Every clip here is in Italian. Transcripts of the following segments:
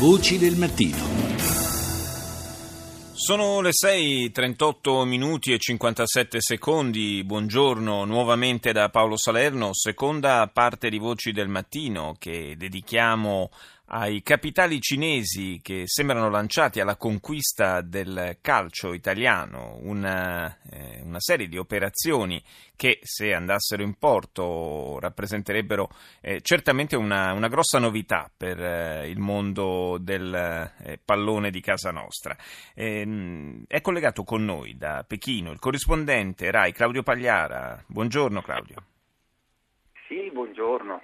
Voci del mattino. Sono le 6:38 minuti e 57 secondi. Buongiorno nuovamente da Paolo Salerno, seconda parte di Voci del Mattino che dedichiamo ai capitali cinesi che sembrano lanciati alla conquista del calcio italiano, una, eh, una, serie di operazioni che se andassero in porto rappresenterebbero eh, certamente una, una, grossa novità per eh, il mondo del eh, pallone di casa nostra. Ehm, è collegato con noi da Pechino il corrispondente RAI Claudio Pagliara. Buongiorno Claudio. Sì, buongiorno.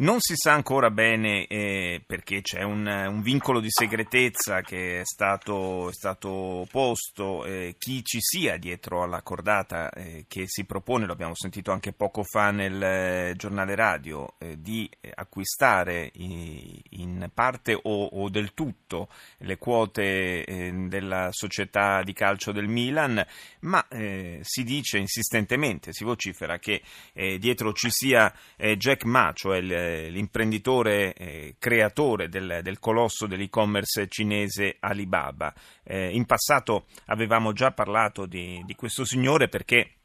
Non si sa ancora bene eh, perché c'è un, un, vincolo di segretezza che è stato, è stato posto, eh, chi ci sia dietro alla cordata eh, che si propone, lo abbiamo sentito anche poco fa nel eh, giornale radio, eh, di acquistare in parte o, o, del tutto le quote eh, della società di calcio del Milan, ma si dice insistentemente, si vocifera che dietro ci sia Jack Ma, cioè il l'imprenditore eh, creatore del, del, colosso dell'e-commerce cinese Alibaba. Eh, in passato avevamo già parlato di, di questo signore perché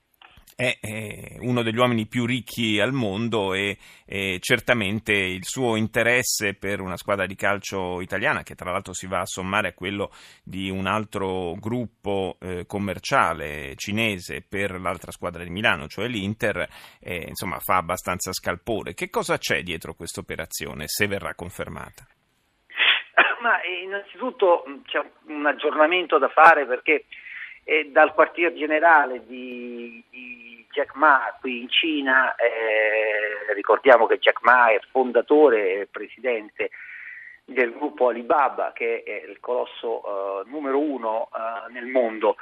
è uno degli uomini più ricchi al mondo e, certamente il suo interesse per una squadra di calcio italiana, che tra l'altro si va a sommare a quello di un altro gruppo eh, commerciale cinese per l'altra squadra di Milano, cioè l'Inter, eh, insomma fa abbastanza scalpore. Che cosa c'è dietro questa operazione, se verrà confermata? Ma innanzitutto c'è un aggiornamento da fare perché eh, dal quartier generale di, di, Jack Ma qui in Cina, eh, ricordiamo che Jack Ma è fondatore e presidente del gruppo Alibaba che è il colosso eh, numero uno eh, nel mondo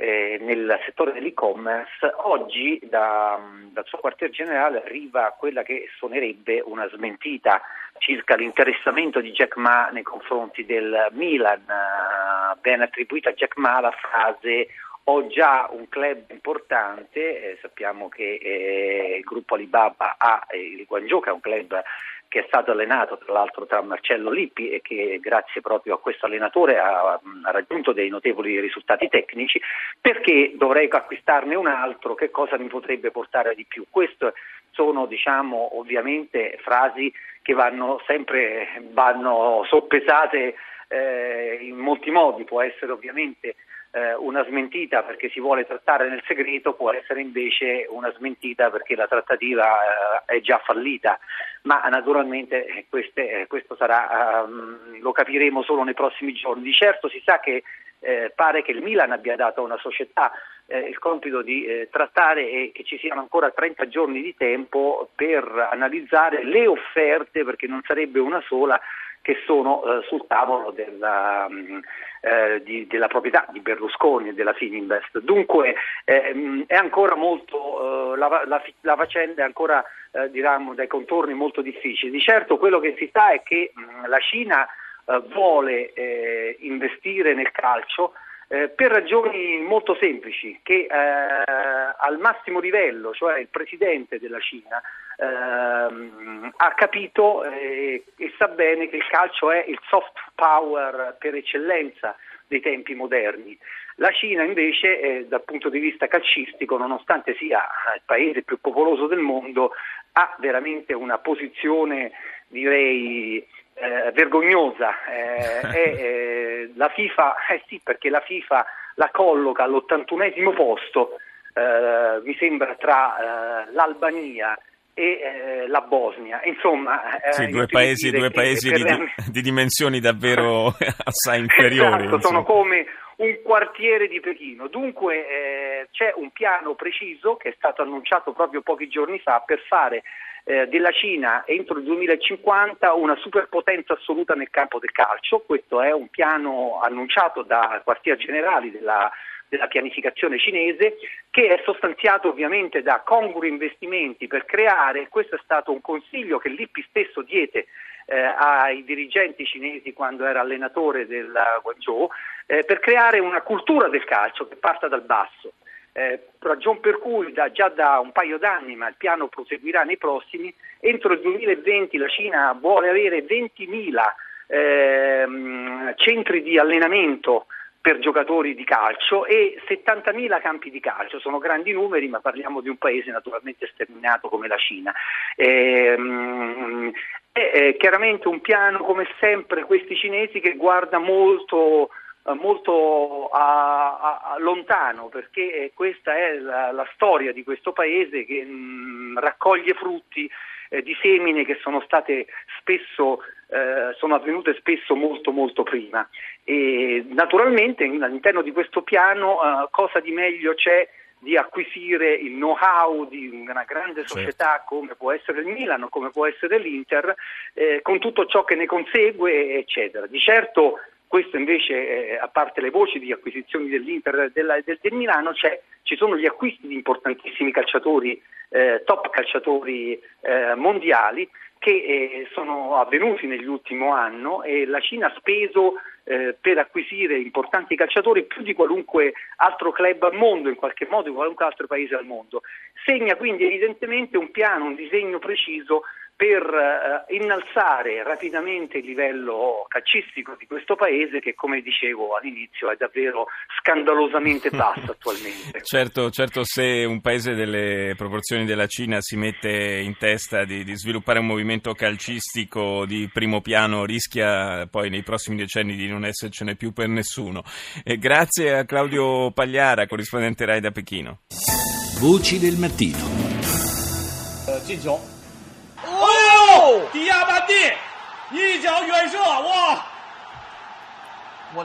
eh, nel settore dell'e-commerce, oggi da, dal suo quartier generale arriva quella che suonerebbe una smentita circa l'interessamento di Jack Ma nei confronti del Milan. Uh, ben attribuita a Jack Ma la frase ho già un club importante, eh, sappiamo che eh, il gruppo Alibaba ha eh, il Guangzhou che è un club che è stato allenato tra l'altro tra Marcello Lippi e che grazie proprio a questo allenatore ha, ha, raggiunto dei notevoli risultati tecnici, perché dovrei acquistarne un altro, che cosa mi potrebbe portare di più? Queste sono diciamo ovviamente frasi che vanno sempre vanno soppesate eh, in molti modi, può essere ovviamente eh, una smentita perché si vuole trattare nel segreto, può essere invece una smentita perché la trattativa eh, è già fallita, ma naturalmente queste, questo sarà, um, lo capiremo solo nei prossimi giorni. Di certo si sa che eh, pare che il Milan abbia dato a una società eh, il compito di eh, trattare e che ci siano ancora 30 giorni di tempo per analizzare le offerte, perché non sarebbe una sola, che sono eh, sul tavolo della, mm, eh, di, della, proprietà di Berlusconi e della Fininvest. Dunque ehm, è ancora molto, eh, la, la, la, faccenda è ancora eh, diciamo, dai contorni molto difficili. Di certo quello che si sa è che mh, mm, la Cina eh, vuole eh, investire nel calcio eh, per ragioni molto semplici, che eh, al massimo livello, cioè il presidente della Cina, ehm, ha capito eh, e sa bene che il calcio è il soft power per eccellenza dei tempi moderni. La Cina invece eh, dal punto di vista calcistico, nonostante sia il paese più popoloso del mondo, ha veramente una posizione direi eh, vergognosa. Eh, eh, la FIFA, eh sì, perché la FIFA la colloca all'81 posto, eh, mi sembra, tra eh, l'Albania e la Bosnia. Insomma, sì, due paesi, due paesi di, di, dimensioni davvero assai inferiori. Esatto, sono come un quartiere di Pechino. Dunque eh, c'è un piano preciso che è stato annunciato proprio pochi giorni fa per fare eh, della Cina entro il 2050 una superpotenza assoluta nel campo del calcio. Questo è un piano annunciato da quartier generali della, della pianificazione cinese che è sostanziato ovviamente da congrui investimenti per creare, questo è stato un consiglio che l'IPI stesso diede eh, ai dirigenti cinesi quando era allenatore del Guangzhou, eh, per creare una cultura del calcio che parta dal basso. Eh, ragion per cui da, già da un paio d'anni, ma il piano proseguirà nei prossimi, entro il 2020 la Cina vuole avere 20.000 ehm, centri di allenamento per giocatori di calcio e 70.000 campi di calcio, sono grandi numeri ma parliamo di un paese naturalmente sterminato come la Cina. Ehm, è chiaramente un piano come sempre questi cinesi che guarda molto molto a, a, lontano perché questa è la, la, storia di questo paese che mh, raccoglie frutti eh, di semine che sono state spesso eh, sono avvenute spesso molto molto prima e naturalmente all'interno di questo piano eh, cosa di meglio c'è di acquisire il know-how di una grande certo. società come può essere il Milan o come può essere l'Inter, eh, con tutto ciò che ne consegue, eccetera. Di certo questo invece, eh, a parte le voci di acquisizioni dell'Inter e del, del, del, Milano, ci sono gli acquisti di importantissimi calciatori, eh, top calciatori eh, mondiali che eh, sono avvenuti negli ultimi anni e la Cina ha speso eh, per acquisire importanti calciatori più di qualunque altro club al mondo, in qualche modo, in qualunque altro paese al mondo. Segna quindi evidentemente un piano, un disegno preciso per uh, innalzare rapidamente il livello calcistico di questo paese che come dicevo all'inizio è davvero scandalosamente basso attualmente. Certo, certo, se un paese delle proporzioni della Cina si mette in testa di, di sviluppare un movimento calcistico di primo piano rischia poi nei prossimi decenni di non essercene più per nessuno. E grazie a Claudio Pagliara, corrispondente RAI da Pechino. Voci del mattino. Uh, 迪亚曼蒂一脚远射，哇！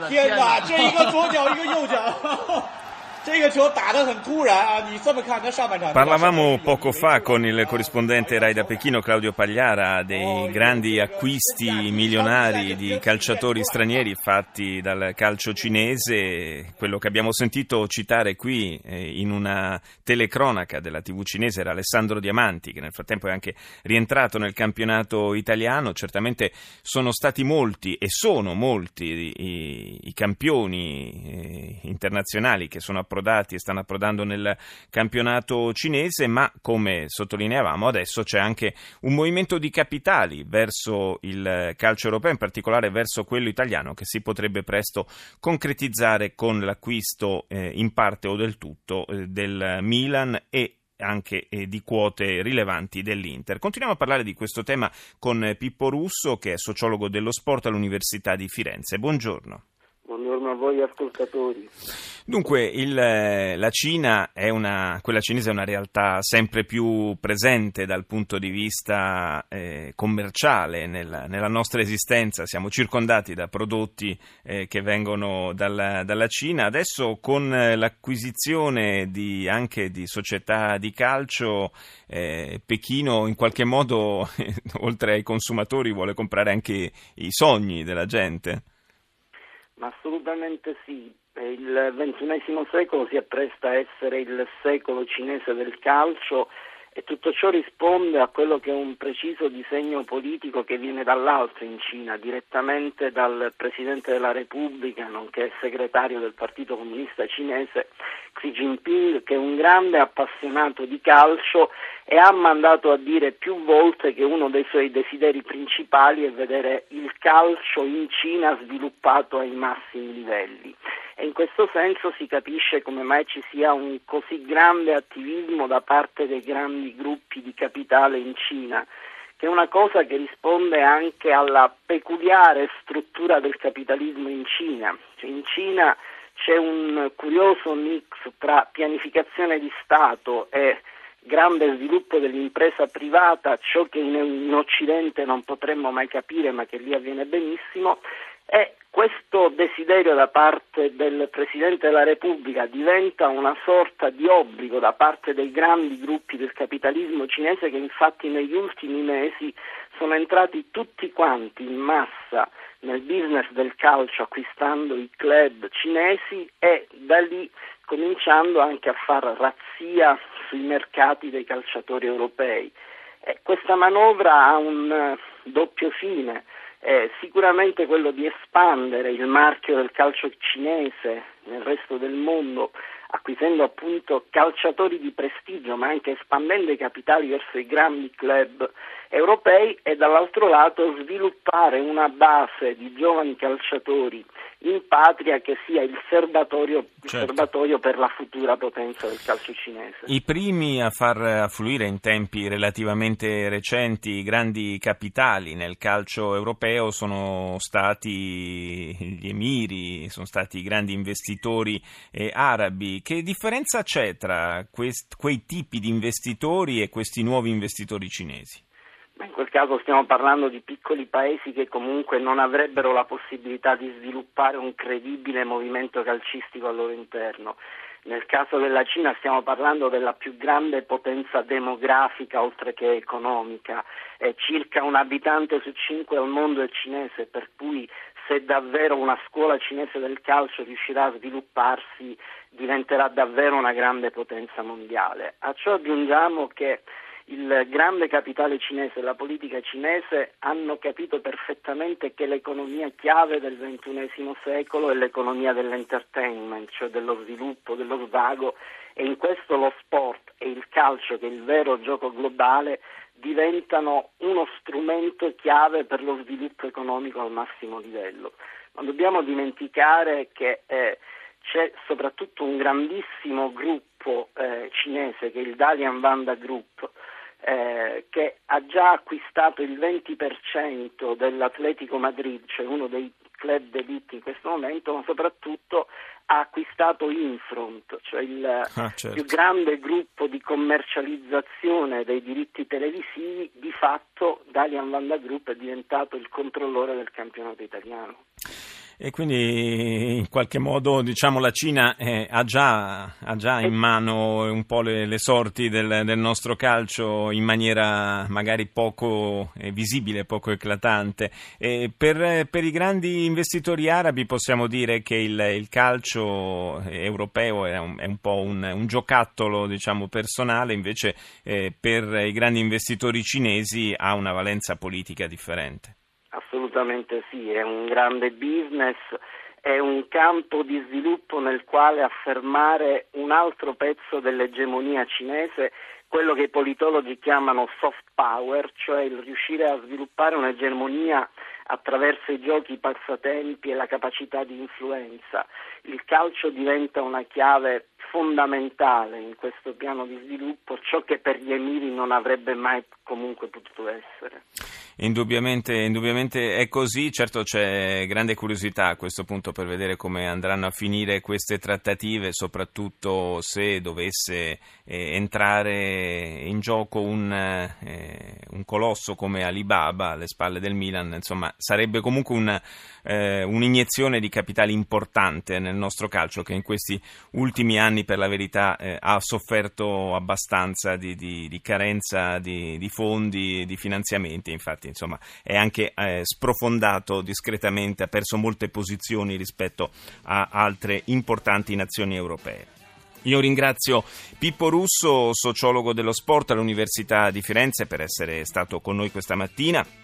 天哪，这一个左脚，一个右脚。Parlavamo poco fa con il corrispondente Rai da Pechino Claudio Pagliara dei grandi acquisti milionari di calciatori stranieri fatti dal calcio cinese. Quello che abbiamo sentito citare qui eh, in una telecronaca della TV cinese era Alessandro Diamanti, che nel frattempo è anche rientrato nel campionato italiano. Certamente sono stati molti e sono molti i, i campioni eh, internazionali che sono approdati approdati e stanno approdando nel campionato cinese, ma come sottolineavamo adesso c'è anche un movimento di capitali verso il calcio europeo, in particolare verso quello italiano, che si potrebbe presto concretizzare con l'acquisto eh, in parte o del tutto eh, del Milan e anche eh, di quote rilevanti dell'Inter. Continuiamo a parlare di questo tema con Pippo Russo, che è sociologo dello sport all'Università di Firenze. Buongiorno. Buongiorno a voi ascoltatori. Dunque, il, eh, la Cina è una, quella cinese è una realtà sempre più presente dal punto di vista eh, commerciale nella, nella, nostra esistenza. Siamo circondati da prodotti eh, che vengono dalla, dalla, Cina. Adesso, con eh, l'acquisizione di, anche di società di calcio, eh, Pechino in qualche modo, oltre ai consumatori, vuole comprare anche i sogni della gente. Ma assolutamente sì, il XXI secolo si appresta a essere il secolo cinese del calcio e tutto ciò risponde a quello che è un preciso disegno politico che viene dall'alto in Cina, direttamente dal Presidente della Repubblica, nonché segretario del Partito Comunista Cinese, Xi Jinping, che è un grande appassionato di calcio e ha mandato a dire più volte che uno dei suoi desideri principali è vedere il calcio in Cina sviluppato ai massimi livelli e in questo senso si capisce come mai ci sia un così grande attivismo da parte dei grandi gruppi di capitale in Cina, che è una cosa che risponde anche alla peculiare struttura del capitalismo in Cina. Cioè in Cina c'è un curioso mix tra pianificazione di Stato e grande sviluppo dell'impresa privata, ciò che in, Occidente non potremmo mai capire ma che lì avviene benissimo, e questo desiderio da parte del Presidente della Repubblica diventa una sorta di obbligo da parte dei grandi gruppi del capitalismo cinese che infatti negli ultimi mesi sono entrati tutti quanti in massa nel business del calcio acquistando i club cinesi e da lì cominciando anche a far razzia sui mercati dei calciatori europei. E questa manovra ha un eh, doppio fine eh, sicuramente quello di espandere il marchio del calcio cinese nel resto del mondo acquisendo appunto calciatori di prestigio, ma anche espandendo i capitali verso i grandi club europei e dall'altro lato sviluppare una base di giovani calciatori in patria che sia il serbatoio, certo. per la futura potenza del calcio cinese. I primi a far affluire in tempi relativamente recenti grandi capitali nel calcio europeo sono stati gli emiri, sono stati i grandi investitori eh, arabi. Che differenza c'è tra quest- quei tipi di investitori e questi nuovi investitori cinesi? In quel caso stiamo parlando di piccoli paesi che comunque non avrebbero la possibilità di sviluppare un credibile movimento calcistico al loro interno. Nel caso della Cina stiamo parlando della più grande potenza demografica oltre che economica, è circa un abitante su cinque al mondo è cinese, per cui se davvero una scuola cinese del calcio riuscirà a svilupparsi diventerà davvero una grande potenza mondiale. A ciò aggiungiamo che il grande capitale cinese e la politica cinese hanno capito perfettamente che l'economia chiave del XXI secolo è l'economia dell'entertainment, cioè dello sviluppo, dello svago e in questo lo sport e il calcio, che è il vero gioco globale, diventano uno strumento chiave per lo sviluppo economico al massimo livello. Non dobbiamo dimenticare che eh, c'è soprattutto un grandissimo gruppo eh, cinese che è il Dalian Vanda Group eh, che ha già acquistato il 20% dell'Atletico Madrid, cioè uno dei club d'elite in questo momento, ma soprattutto ha acquistato Infront, cioè il ah, certo. più grande gruppo di commercializzazione dei diritti televisivi, di fatto Dalian Vanda Group è diventato il controllore del campionato italiano. E quindi in qualche modo diciamo, la Cina eh, ha, già, ha, già, in mano un po' le, le sorti del, del, nostro calcio in maniera magari poco eh, visibile, poco eclatante. Per, per, i grandi investitori arabi possiamo dire che il, il calcio europeo è un, è un po' un, un giocattolo diciamo, personale, invece eh, per i grandi investitori cinesi ha una valenza politica differente. Assolutamente sì, è un grande business, è un campo di sviluppo nel quale affermare un altro pezzo dell'egemonia cinese, quello che i politologi chiamano soft power, cioè il riuscire a sviluppare un'egemonia attraverso i giochi, i passatempi e la capacità di influenza. Il calcio diventa una chiave fondamentale in questo piano di sviluppo, ciò che per gli emiri non avrebbe mai comunque potuto essere. Indubbiamente, indubbiamente, è così, certo c'è grande curiosità a questo punto per vedere come andranno a finire queste trattative, soprattutto se dovesse eh, entrare in gioco un, eh, un, colosso come Alibaba alle spalle del Milan, insomma sarebbe comunque un, eh, un'iniezione di capitale importante nel nostro calcio che in questi ultimi anni per la verità eh, ha sofferto abbastanza di, di, di carenza di, di fondi, di finanziamenti, infatti insomma, è anche eh, sprofondato discretamente, ha perso molte posizioni rispetto a altre importanti nazioni europee. Io ringrazio Pippo Russo, sociologo dello sport all'Università di Firenze, per essere stato con noi questa mattina.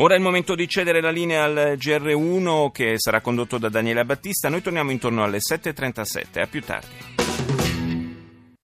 Ora è il momento di cedere la linea al GR1 che sarà condotto da Daniela Battista. Noi torniamo intorno alle 7.37. A più tardi.